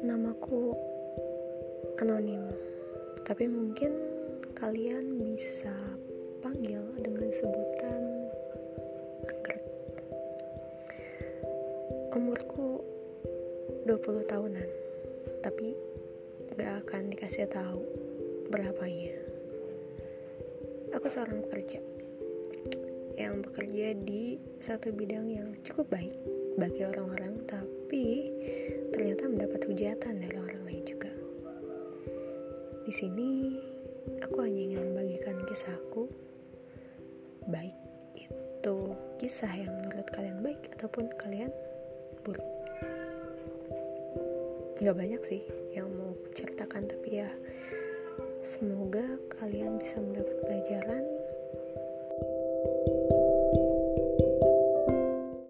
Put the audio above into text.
Namaku anonim, tapi mungkin kalian bisa panggil dengan sebutan anggrek. Umurku 20 tahunan, tapi gak akan dikasih tahu berapanya. Aku seorang pekerja yang bekerja di satu bidang yang cukup baik bagi orang-orang, tapi hujatan dari orang lain juga. Di sini aku hanya ingin membagikan kisahku, baik itu kisah yang menurut kalian baik ataupun kalian buruk. Gak banyak sih yang mau ceritakan, tapi ya semoga kalian bisa mendapat pelajaran